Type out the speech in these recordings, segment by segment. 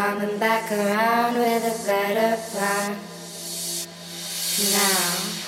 Coming back around with a better plan. Now.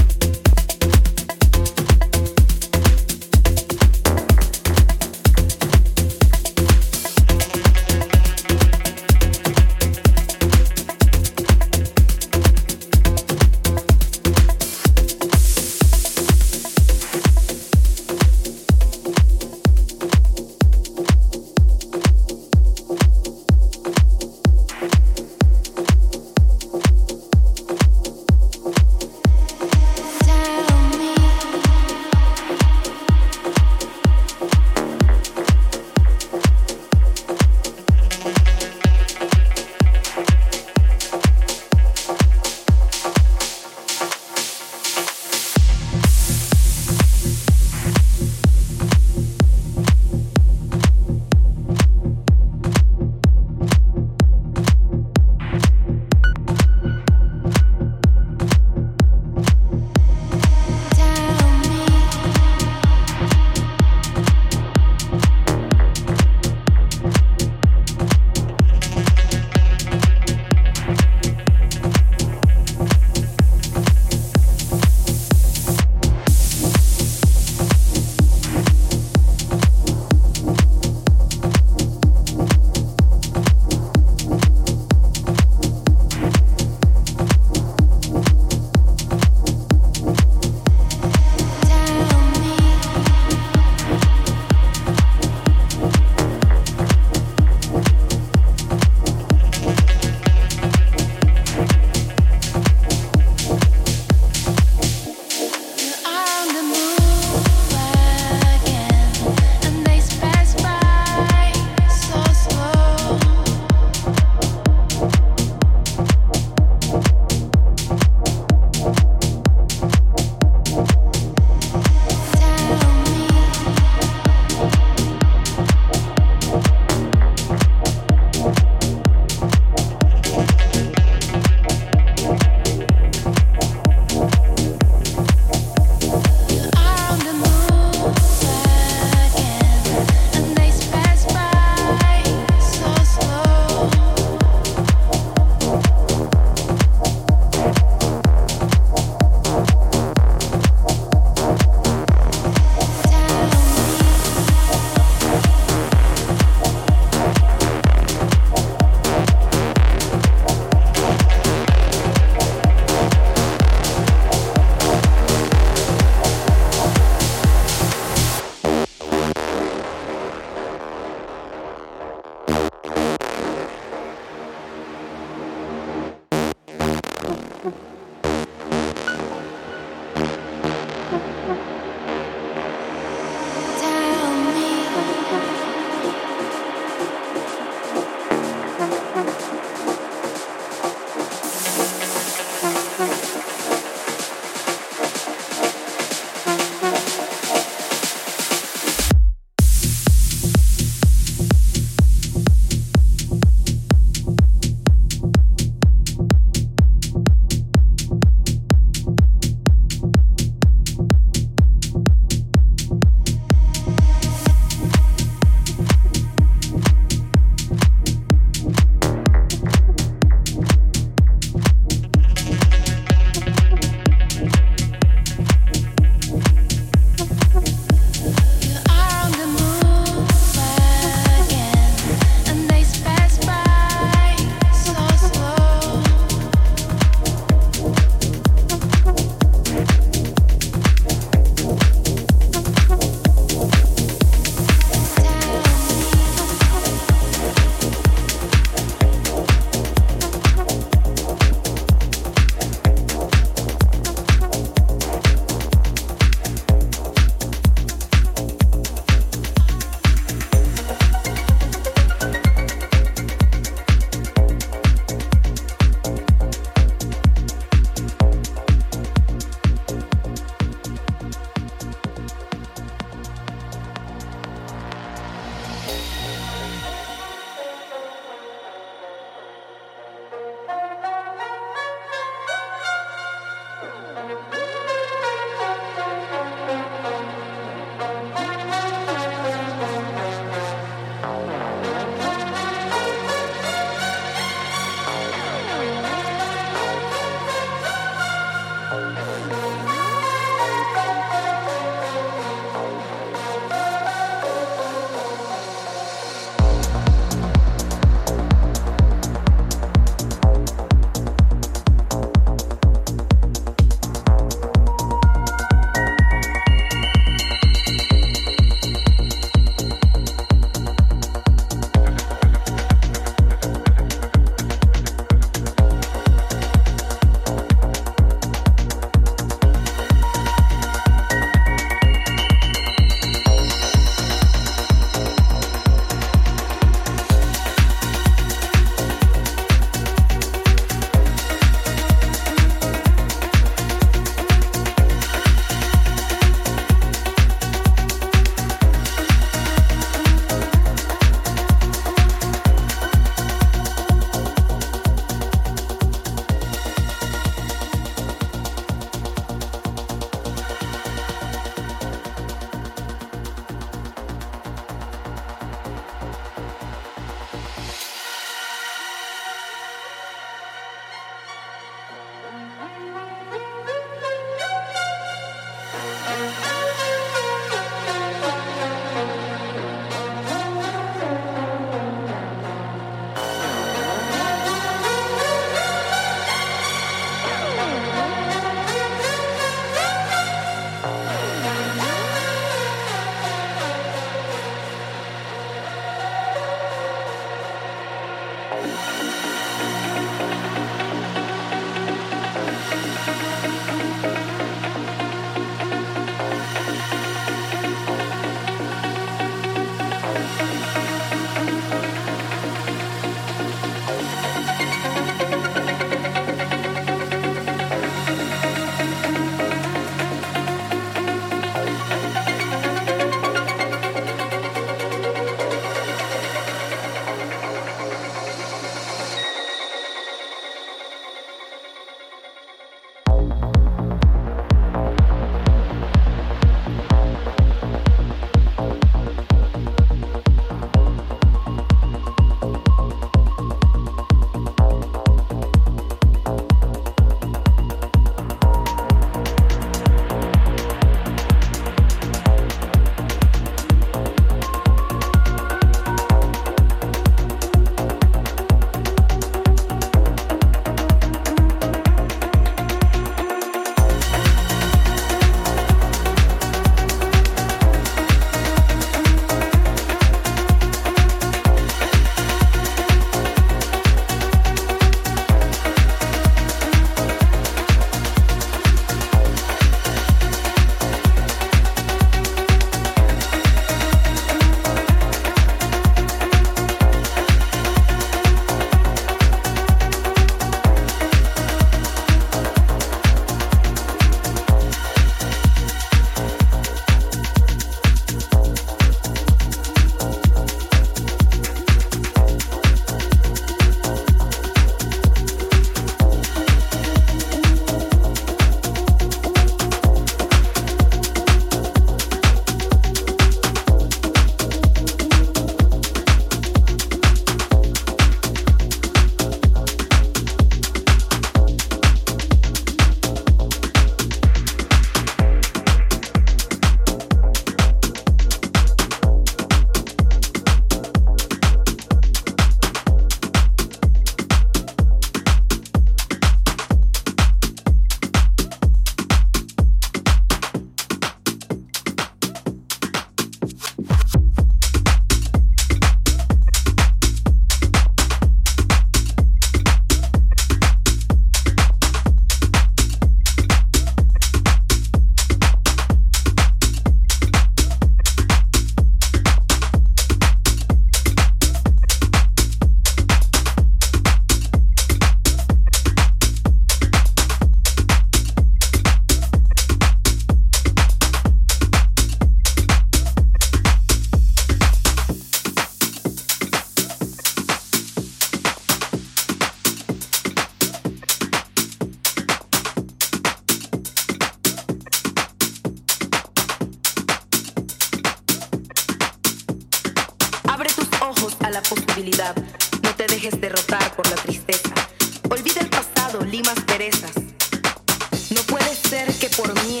por mim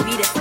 in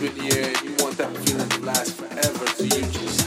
that matters.